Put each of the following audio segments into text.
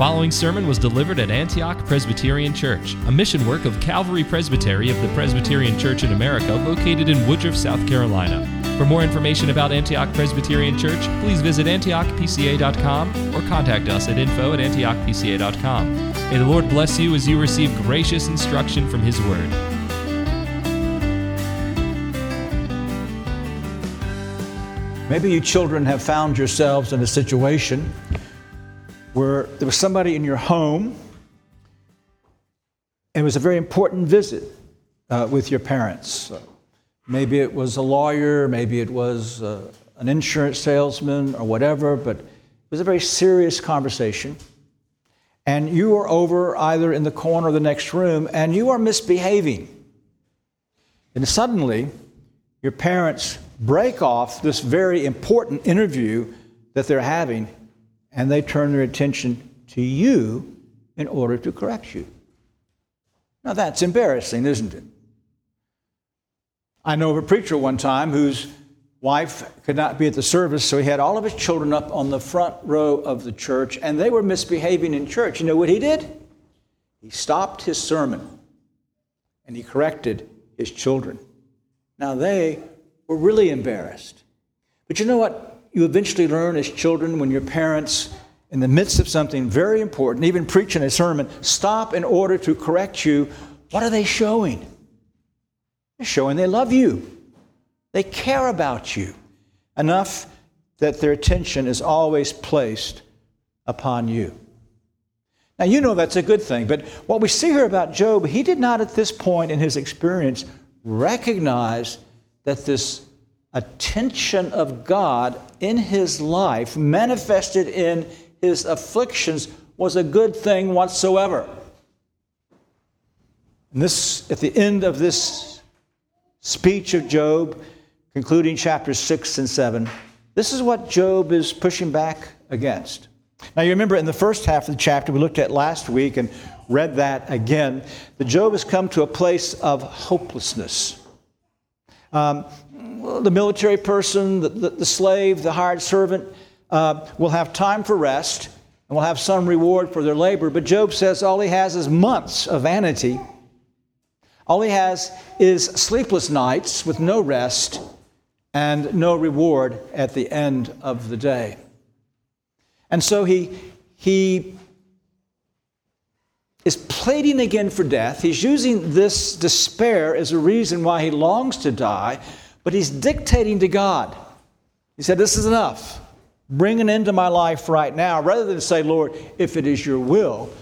following sermon was delivered at Antioch Presbyterian Church, a mission work of Calvary Presbytery of the Presbyterian Church in America located in Woodruff, South Carolina. For more information about Antioch Presbyterian Church, please visit antiochpca.com or contact us at info at antiochpca.com. May the Lord bless you as you receive gracious instruction from His Word. Maybe you children have found yourselves in a situation where there was somebody in your home, and it was a very important visit uh, with your parents. Uh, maybe it was a lawyer, maybe it was uh, an insurance salesman, or whatever, but it was a very serious conversation. And you are over either in the corner of the next room, and you are misbehaving. And suddenly, your parents break off this very important interview that they're having and they turn their attention to you in order to correct you. Now that's embarrassing, isn't it? I know of a preacher one time whose wife could not be at the service, so he had all of his children up on the front row of the church, and they were misbehaving in church. You know what he did? He stopped his sermon and he corrected his children. Now they were really embarrassed. But you know what? You eventually learn as children when your parents, in the midst of something very important, even preaching a sermon, stop in order to correct you. What are they showing? They're showing they love you, they care about you enough that their attention is always placed upon you. Now, you know that's a good thing, but what we see here about Job, he did not at this point in his experience recognize that this attention of God in his life, manifested in his afflictions, was a good thing whatsoever. And this, at the end of this speech of Job, concluding chapters 6 and 7, this is what Job is pushing back against. Now, you remember in the first half of the chapter we looked at last week and read that again, that Job has come to a place of hopelessness. Um, the military person, the, the, the, slave, the hired servant uh, will have time for rest and will have some reward for their labor. But Job says all he has is months of vanity. All he has is sleepless nights with no rest and no reward at the end of the day. And so he, he is pleading again for death. He's using this despair as a reason why he longs to die. But he's dictating to God. He said, This is enough. Bring an end to my life right now, rather than say, Lord, if it is your will,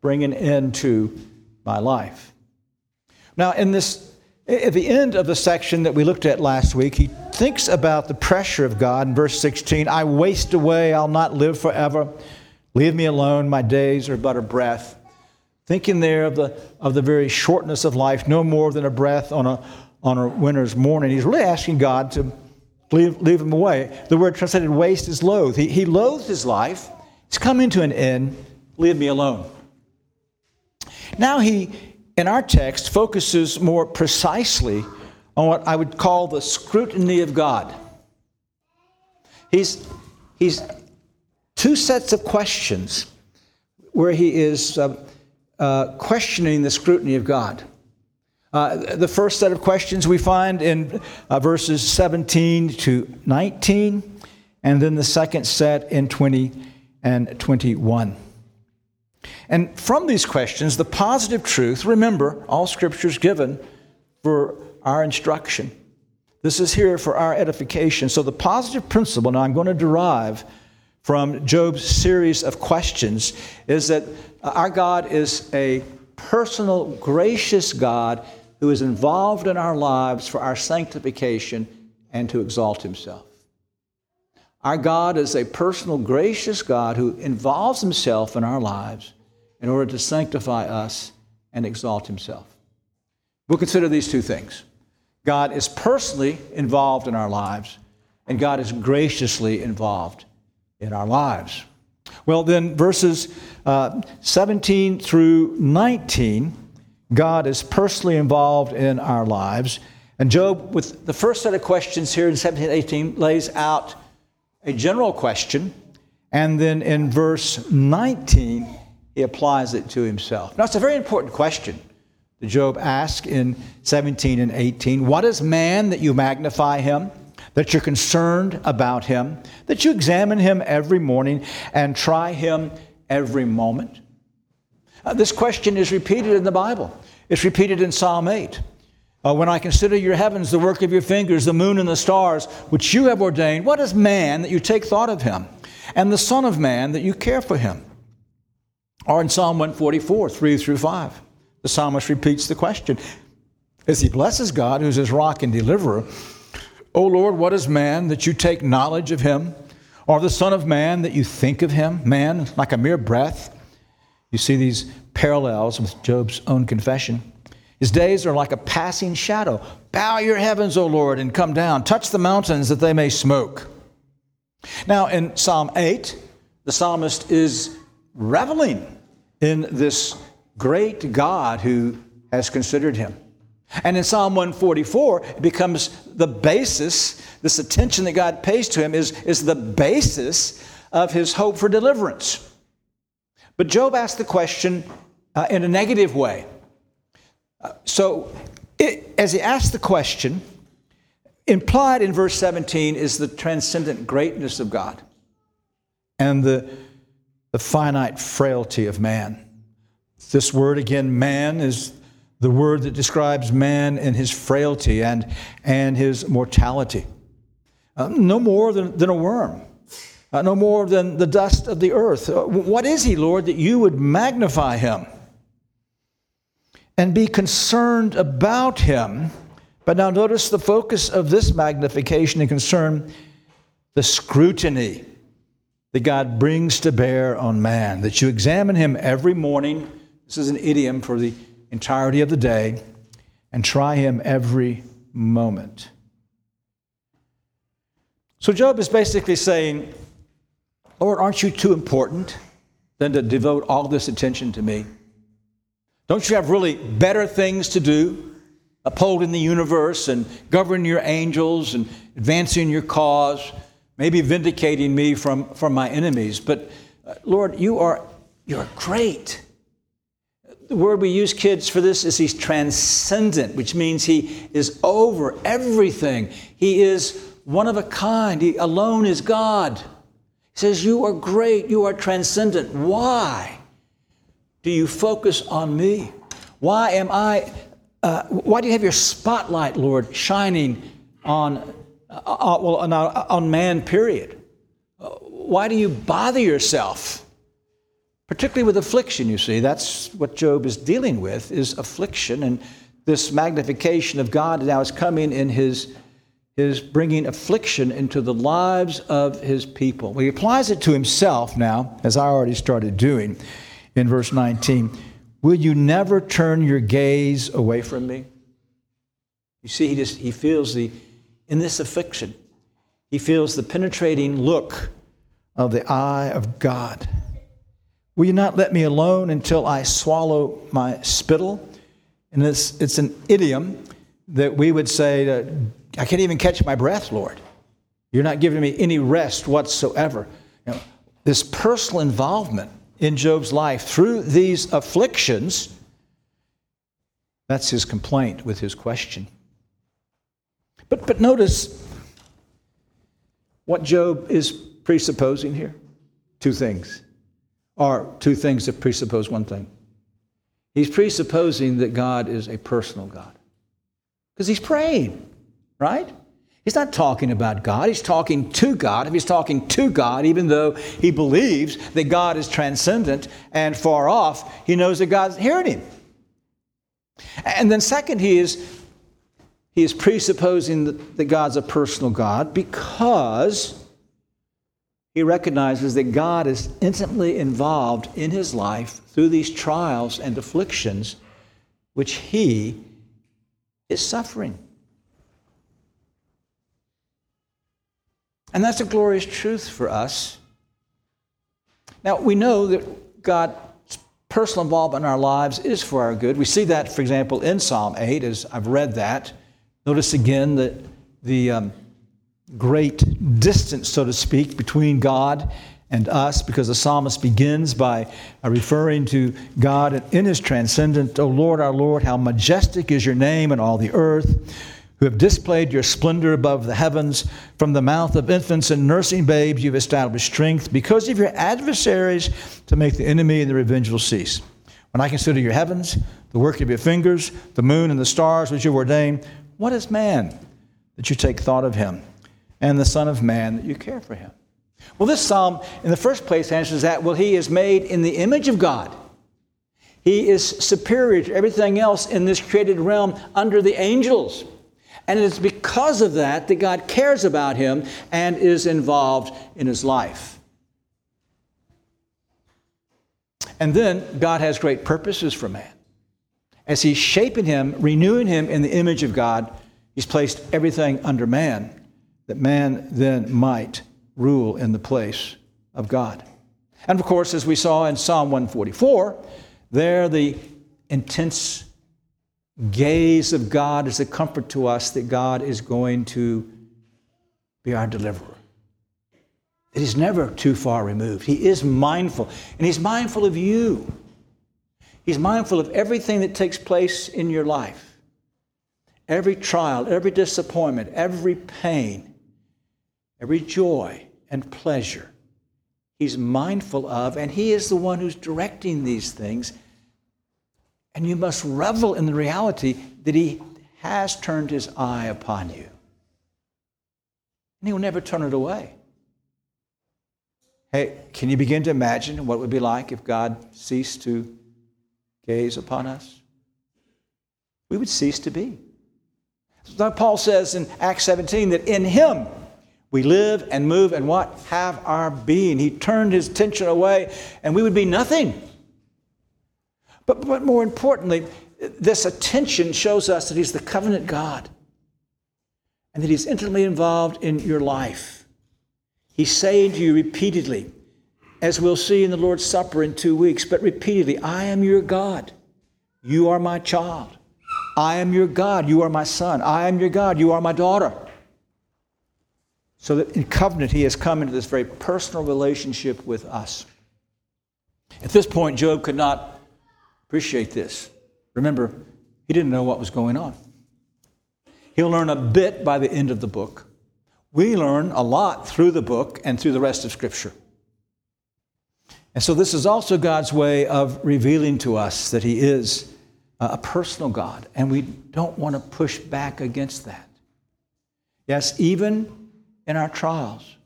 bring an end to my life. Now, in this, at the end of the section that we looked at last week, he thinks about the pressure of God in verse 16 I waste away, I'll not live forever. Leave me alone, my days are but a breath. Thinking there of the, of the very shortness of life, no more than a breath on a, on a winter's morning. He's really asking God to leave, leave him away. The word translated waste is loathe. He, he loathed his life. It's coming to an end. Leave me alone. Now he, in our text, focuses more precisely on what I would call the scrutiny of God. He's, he's two sets of questions where he is uh, uh, questioning the scrutiny of God. Uh, the first set of questions we find in uh, verses 17 to 19, and then the second set in 20 and 21. And from these questions, the positive truth remember, all scripture is given for our instruction. This is here for our edification. So, the positive principle, now I'm going to derive from Job's series of questions, is that our God is a personal, gracious God who is involved in our lives for our sanctification and to exalt himself. Our God is a personal, gracious God who involves himself in our lives in order to sanctify us and exalt himself. We'll consider these two things God is personally involved in our lives, and God is graciously involved in our lives. Well, then, verses uh, 17 through 19 God is personally involved in our lives. And Job, with the first set of questions here in 17 18, lays out a general question. And then in verse 19, he applies it to himself. Now, it's a very important question that Job asks in 17 and 18. What is man that you magnify him? That you're concerned about him? That you examine him every morning and try him every moment? Uh, this question is repeated in the Bible. It's repeated in Psalm 8. Uh, when I consider your heavens, the work of your fingers, the moon and the stars, which you have ordained, what is man that you take thought of him? And the Son of Man that you care for him? Or in Psalm 144, 3 through 5, the psalmist repeats the question as he blesses God, who's his rock and deliverer. O Lord, what is man that you take knowledge of him? Or the Son of Man that you think of him? Man, like a mere breath. You see these parallels with Job's own confession. His days are like a passing shadow. Bow your heavens, O Lord, and come down. Touch the mountains that they may smoke. Now, in Psalm 8, the psalmist is reveling in this great God who has considered him. And in Psalm 144, it becomes the basis, this attention that God pays to him is, is the basis of his hope for deliverance. But Job asked the question uh, in a negative way. Uh, so, it, as he asked the question, implied in verse 17 is the transcendent greatness of God and the, the finite frailty of man. This word, again, man, is the word that describes man and his frailty and, and his mortality. Uh, no more than, than a worm, uh, no more than the dust of the earth. Uh, what is he, Lord, that you would magnify him and be concerned about him? But now notice the focus of this magnification and concern the scrutiny that God brings to bear on man, that you examine him every morning. This is an idiom for the entirety of the day, and try him every moment. So Job is basically saying, Lord, aren't you too important than to devote all this attention to me? Don't you have really better things to do? Upholding the universe and governing your angels and advancing your cause, maybe vindicating me from, from my enemies. But uh, Lord, you are you're great. The word we use, kids, for this is he's transcendent, which means he is over everything. He is one of a kind. He alone is God. Says, You are great. You are transcendent. Why do you focus on me? Why am I, uh, why do you have your spotlight, Lord, shining on, uh, uh well, on, uh, on man, period? Uh, why do you bother yourself? particularly with affliction you see that's what job is dealing with is affliction and this magnification of god now is coming in his his bringing affliction into the lives of his people. Well, he applies it to himself now as i already started doing in verse 19 will you never turn your gaze away from me? You see he just he feels the in this affliction he feels the penetrating look of the eye of god. Will you not let me alone until I swallow my spittle? And it's, it's an idiom that we would say, I can't even catch my breath, Lord. You're not giving me any rest whatsoever. You know, this personal involvement in Job's life through these afflictions, that's his complaint with his question. But, but notice what Job is presupposing here two things are two things that presuppose one thing. He's presupposing that God is a personal God because he's praying, right? He's not talking about God, he's talking to God. If he's talking to God, even though he believes that God is transcendent and far off, he knows that God's hearing him. And then, second, he is, he is presupposing that, that God's a personal God because he recognizes that God is intimately involved in his life through these trials and afflictions which he is suffering. And that's a glorious truth for us. Now, we know that God's personal involvement in our lives is for our good. We see that, for example, in Psalm 8, as I've read that. Notice again that the um, great distance, so to speak, between God and us because the psalmist begins by uh, referring to God in his transcendent, O Lord, our Lord, how majestic is your name in all the earth, who have displayed your splendor above the heavens. From the mouth of infants and nursing babes, you've established strength because of your adversaries to make the enemy and the revengeful cease. When I consider your heavens, the work of your fingers, the moon and the stars which you ordained, what is man that you take thought of him, and the Son of Man that you care for him? Well, this psalm, in the first place, answers that well, he is made in the image of God. He is superior to everything else in this created realm under the angels. And it's because of that that God cares about him and is involved in his life. And then God has great purposes for man. As he's shaping him, renewing him in the image of God, he's placed everything under man that man then might rule in the place of God. And of course, as we saw in Psalm 144, there the intense gaze of God is a comfort to us that God is going to be our deliverer. That He's never too far removed. He is mindful, and He's mindful of you. He's mindful of everything that takes place in your life every trial, every disappointment, every pain, every joy and pleasure. He's mindful of, and He is the one who's directing these things. And you must revel in the reality that He has turned His eye upon you. And He will never turn it away. Hey, can you begin to imagine what it would be like if God ceased to gaze upon us? We would cease to be. Paul says in Acts 17 that in Him, we live and move and what? Have our being. He turned his attention away and we would be nothing. But, but more importantly, this attention shows us that he's the covenant God and that he's intimately involved in your life. He's saying to you repeatedly, as we'll see in the Lord's Supper in two weeks, but repeatedly, I am your God. You are my child. I am your God. You are my son. I am your God. You are my daughter. So that in covenant, he has come into this very personal relationship with us. At this point, Job could not appreciate this. Remember, he didn't know what was going on. He'll learn a bit by the end of the book. We learn a lot through the book and through the rest of Scripture. And so, this is also God's way of revealing to us that He is uh, a personal God, and we don't want to push back against that. Yes, even in our trials.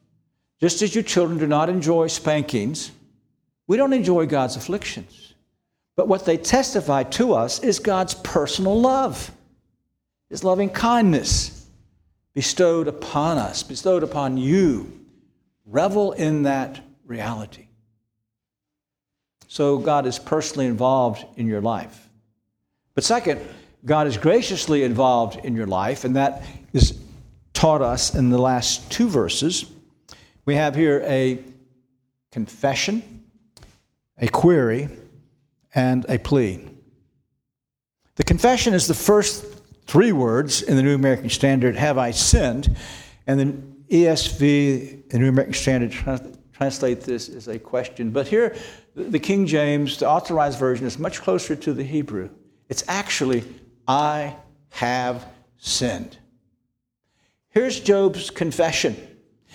Just as you children do not enjoy spankings, we don't enjoy God's afflictions. But what they testify to us is God's personal love, His loving kindness bestowed upon us, bestowed upon you. Revel in that reality. So God is personally involved in your life. But second, God is graciously involved in your life, and that is taught us in the last two verses. We have here a confession, a query, and a plea. The confession is the first three words in the New American Standard Have I sinned? And the ESV, the New American Standard, translate this as a question. But here, the King James, the authorized version, is much closer to the Hebrew. It's actually, I have sinned. Here's Job's confession.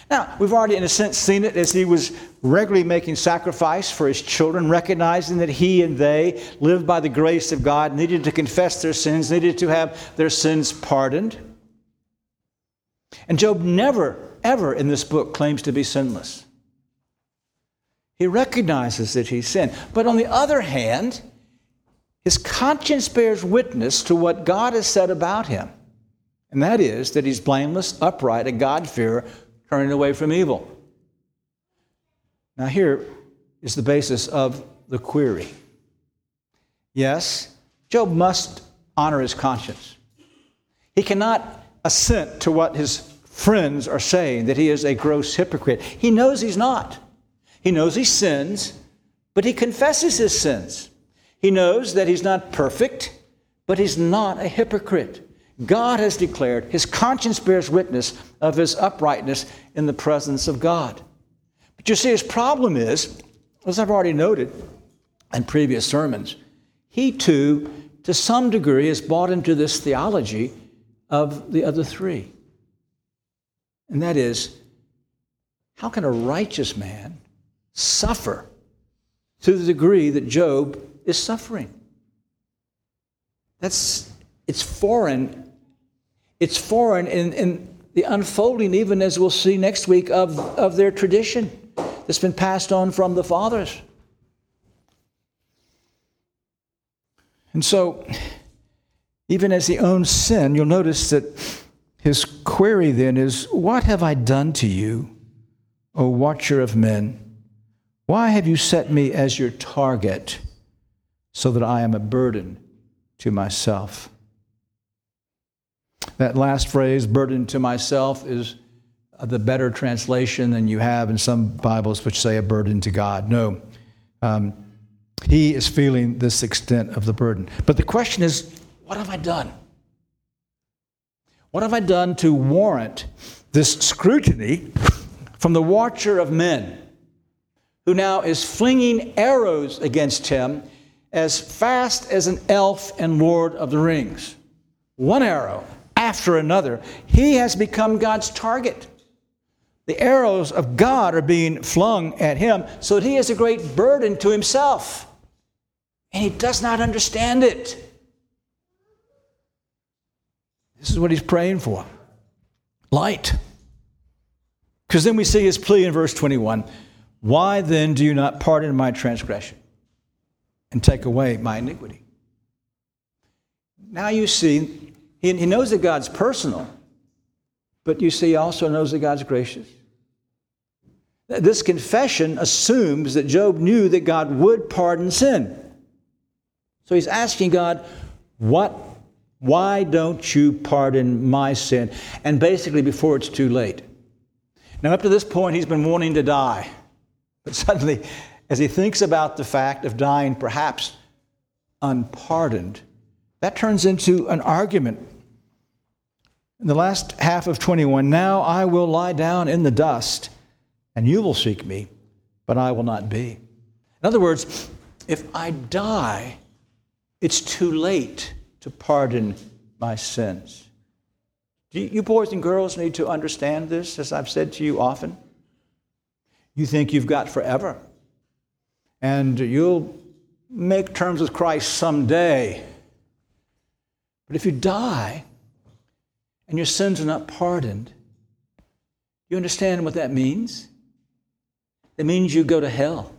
Now, we've already, in a sense, seen it as he was regularly making sacrifice for his children, recognizing that he and they lived by the grace of God, needed to confess their sins, needed to have their sins pardoned. And Job never, ever in this book claims to be sinless. He recognizes that he sinned. But on the other hand, his conscience bears witness to what God has said about him and that is that he's blameless, upright, a God-fearer, turning away from evil. Now, here is the basis of the query. Yes, Job must honor his conscience. He cannot assent to what his friends are saying, that he is a gross hypocrite. He knows he's not. He knows he sins, but he confesses his sins. He knows that he's not perfect, but he's not a hypocrite. God has declared, his conscience bears witness of his uprightness in the presence of God. But you see, his problem is, as I've already noted in previous sermons, he too, to some degree, is bought into this theology of the other three. And that is, how can a righteous man suffer to the degree that Job is suffering? That's it's foreign. It's foreign in, in the unfolding, even as we'll see next week, of, of their tradition that's been passed on from the fathers. And so, even as he owns sin, you'll notice that his query then is What have I done to you, O watcher of men? Why have you set me as your target so that I am a burden to myself? That last phrase, burden to myself, is the better translation than you have in some Bibles which say a burden to God. No. Um, he is feeling this extent of the burden. But the question is, what have I done? What have I done to warrant this scrutiny from the watcher of men, who now is flinging arrows against him as fast as an elf and Lord of the Rings? One arrow after another. He has become God's target. The arrows of God are being flung at him so that he is a great burden to himself. And he does not understand it. This is what he's praying for light. Because then we see his plea in verse 21 Why then do you not pardon my transgression and take away my iniquity? Now you see, he, he knows that God's personal, but you see, he also knows that God's gracious. This confession assumes that Job knew that God would pardon sin. So he's asking God, What why don't you pardon my sin? And basically, before it's too late. Now, up to this point, he's been wanting to die. But suddenly, as he thinks about the fact of dying perhaps unpardoned, that turns into an argument. In the last half of 21, now I will lie down in the dust, and you will seek me, but I will not be. In other words, if I die, it's too late to pardon my sins. You boys and girls need to understand this, as I've said to you often. You think you've got forever, and you'll make terms with Christ someday. But if you die and your sins are not pardoned, you understand what that means? It means you go to hell.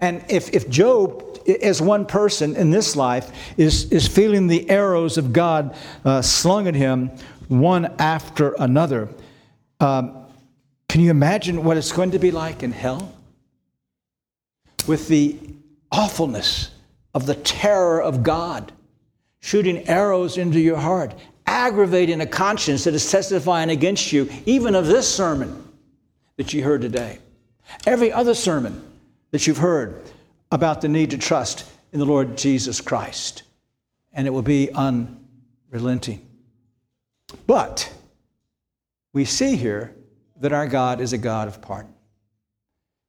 And if, if Job as one person in this life is, is feeling the arrows of God uh, slung at him one after another. Um, can you imagine what it's going to be like in hell? With the awfulness of the terror of God shooting arrows into your heart, aggravating a conscience that is testifying against you, even of this sermon that you heard today. Every other sermon that you've heard about the need to trust in the Lord Jesus Christ, and it will be unrelenting. But we see here that our God is a God of pardon.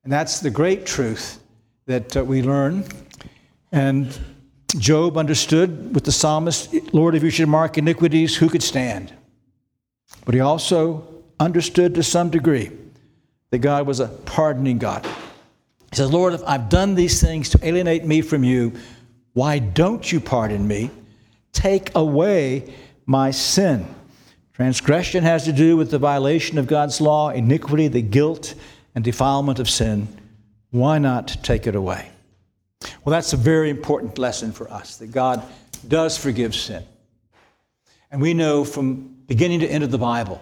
And that's the great truth that uh, we learn. And Job understood with the psalmist, Lord, if you should mark iniquities, who could stand? But he also understood to some degree that God was a pardoning God. He says, Lord, if I've done these things to alienate me from you, why don't you pardon me? Take away my sin. Transgression has to do with the violation of God's law, iniquity, the guilt and defilement of sin. Why not take it away? Well, that's a very important lesson for us that God does forgive sin. And we know from beginning to end of the Bible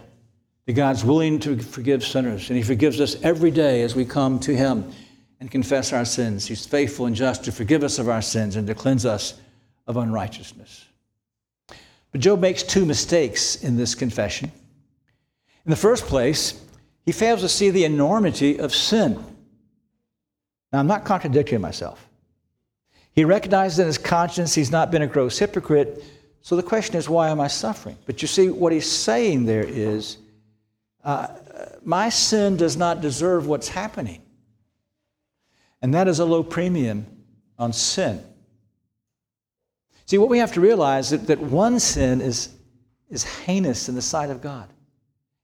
that God's willing to forgive sinners, and He forgives us every day as we come to Him and confess our sins. He's faithful and just to forgive us of our sins and to cleanse us of unrighteousness. But Job makes two mistakes in this confession. In the first place, he fails to see the enormity of sin. Now, I'm not contradicting myself. He recognizes in his conscience he's not been a gross hypocrite. So the question is, why am I suffering? But you see, what he's saying there is, uh, my sin does not deserve what's happening. And that is a low premium on sin. See, what we have to realize is that, that one sin is, is heinous in the sight of God.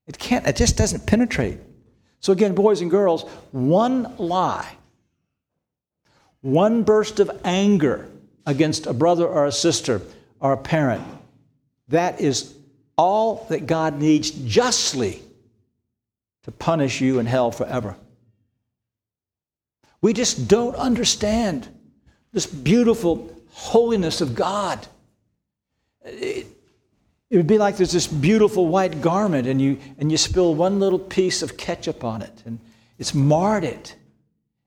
It can't, it just doesn't penetrate. So, again, boys and girls, one lie, one burst of anger against a brother or a sister or a parent, that is all that God needs justly to punish you in hell forever. We just don't understand this beautiful holiness of God. It, it would be like there's this beautiful white garment and you, and you spill one little piece of ketchup on it and it's marred it.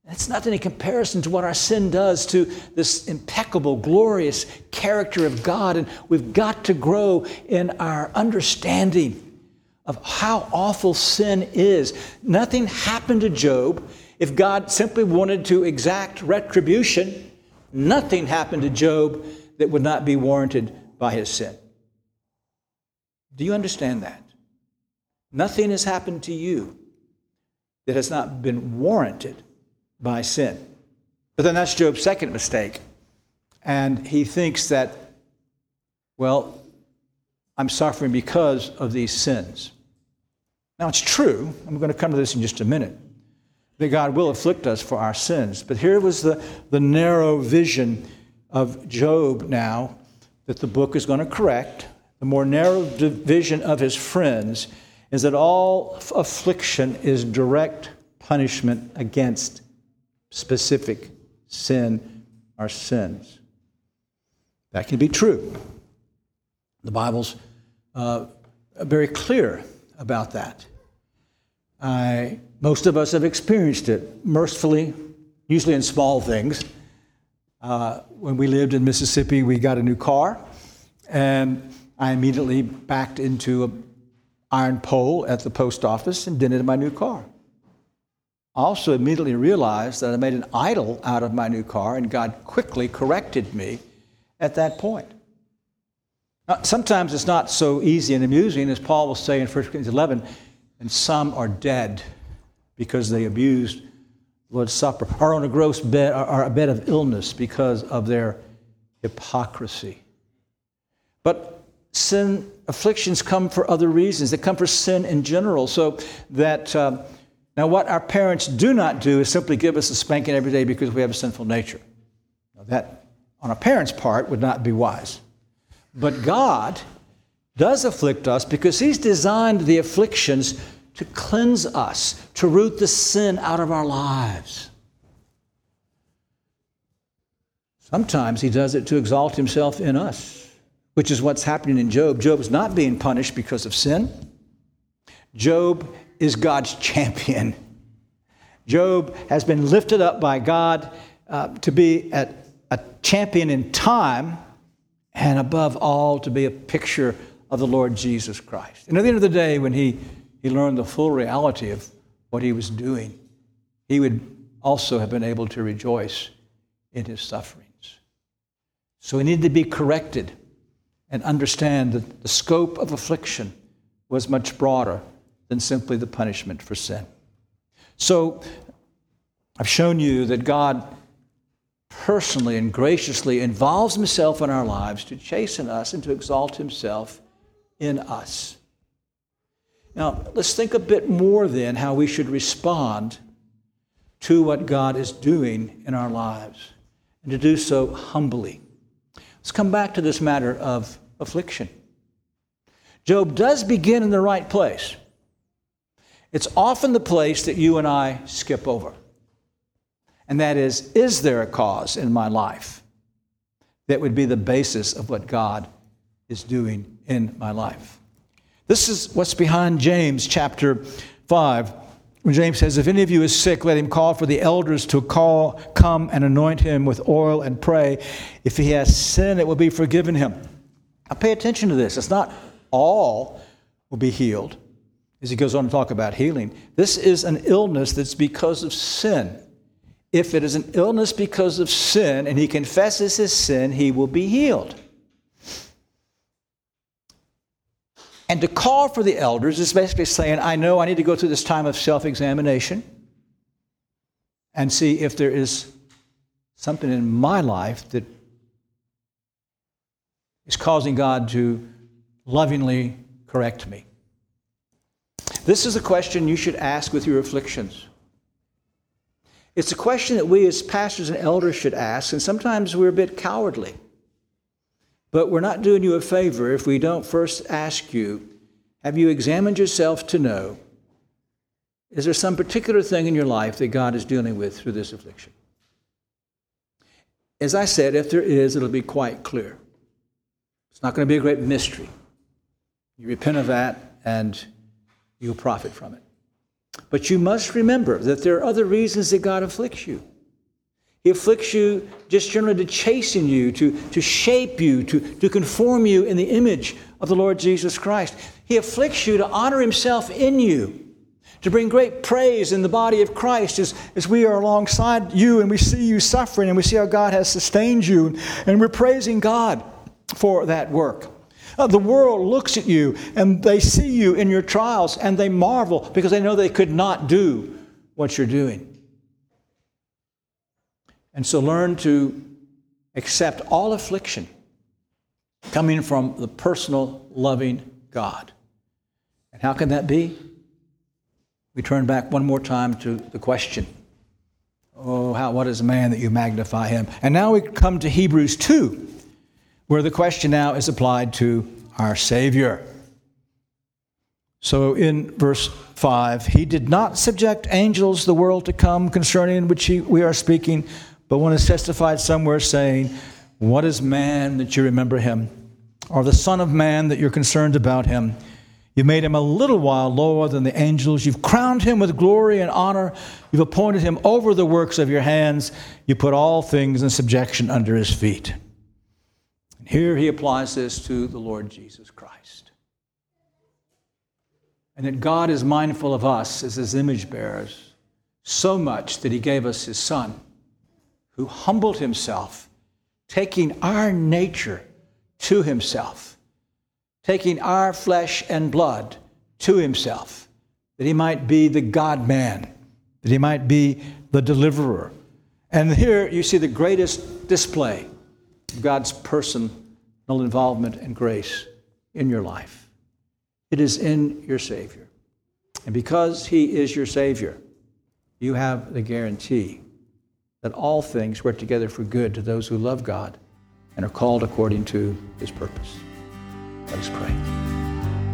It's nothing in comparison to what our sin does to this impeccable, glorious character of God. And we've got to grow in our understanding of how awful sin is. Nothing happened to Job. If God simply wanted to exact retribution, nothing happened to Job that would not be warranted by his sin. Do you understand that? Nothing has happened to you that has not been warranted by sin. But then that's Job's second mistake. And he thinks that, well, I'm suffering because of these sins. Now, it's true, I'm going to come to this in just a minute, that God will afflict us for our sins. But here was the, the narrow vision of Job now that the book is going to correct the more narrow division of his friends is that all affliction is direct punishment against specific sin or sins. That can be true. The Bible's uh, very clear about that. I, most of us have experienced it mercifully, usually in small things. Uh, when we lived in Mississippi, we got a new car, and I immediately backed into an iron pole at the post office and dented my new car. Also immediately realized that I made an idol out of my new car, and God quickly corrected me at that point. Now, sometimes it's not so easy and amusing, as Paul will say in 1 Corinthians 11, and some are dead because they abused the Lord's Supper, or on a gross bed, or a bed of illness because of their hypocrisy. But sin afflictions come for other reasons. They come for sin in general. So that uh, now, what our parents do not do is simply give us a spanking every day because we have a sinful nature. Now, that, on a parent's part, would not be wise. But God does afflict us because He's designed the afflictions to cleanse us, to root the sin out of our lives. Sometimes He does it to exalt Himself in us which is what's happening in Job. Job's not being punished because of sin. Job is God's champion. Job has been lifted up by God uh, to be a, a champion in time and above all to be a picture of the Lord Jesus Christ. And at the end of the day, when he, he learned the full reality of what he was doing, he would also have been able to rejoice in his sufferings. So he needed to be corrected and understand that the scope of affliction was much broader than simply the punishment for sin. So, I've shown you that God personally and graciously involves himself in our lives to chasten us and to exalt himself in us. Now, let's think a bit more then how we should respond to what God is doing in our lives and to do so humbly. Let's come back to this matter of affliction. Job does begin in the right place. It's often the place that you and I skip over. And that is, is there a cause in my life that would be the basis of what God is doing in my life? This is what's behind James chapter 5 when James says, If any of you is sick, let him call for the elders to call, come and anoint him with oil and pray. If he has sin, it will be forgiven him. Now pay attention to this. It's not all will be healed, as he goes on to talk about healing. This is an illness that's because of sin. If it is an illness because of sin and he confesses his sin, he will be healed. And to call for the elders is basically saying, I know I need to go through this time of self examination and see if there is something in my life that is causing God to lovingly correct me. This is a question you should ask with your afflictions. It's a question that we as pastors and elders should ask, and sometimes we're a bit cowardly. But we're not doing you a favor if we don't first ask you Have you examined yourself to know is there some particular thing in your life that God is dealing with through this affliction? As I said, if there is, it'll be quite clear. It's not going to be a great mystery. You repent of that and you'll profit from it. But you must remember that there are other reasons that God afflicts you. He afflicts you just generally to chasten you, to, to shape you, to, to conform you in the image of the Lord Jesus Christ. He afflicts you to honor Himself in you to bring great praise in the body of Christ as, as we are alongside you and we see you suffering and we see how God has sustained you and we're praising God for that work. Uh, the world looks at you and they see you in your trials and they marvel because they know they could not do what you're doing. And so learn to accept all affliction coming from the personal, loving God. And how can that be? We turn back one more time to the question Oh, how, what is a man that you magnify him? And now we come to Hebrews 2, where the question now is applied to our Savior. So in verse 5, he did not subject angels the world to come concerning which he, we are speaking, but one has testified somewhere saying, What is man that you remember him? Or the Son of Man that you're concerned about him? You made him a little while lower than the angels. You've crowned him with glory and honor. You've appointed him over the works of your hands. You put all things in subjection under his feet. And here he applies this to the Lord Jesus Christ. And that God is mindful of us as his image bearers so much that he gave us his son, who humbled himself, taking our nature to himself taking our flesh and blood to himself, that he might be the God man, that he might be the deliverer. And here you see the greatest display God's personal involvement and grace in your life. It is in your Savior. And because he is your Savior, you have the guarantee that all things work together for good to those who love God and are called according to his purpose. Let us pray.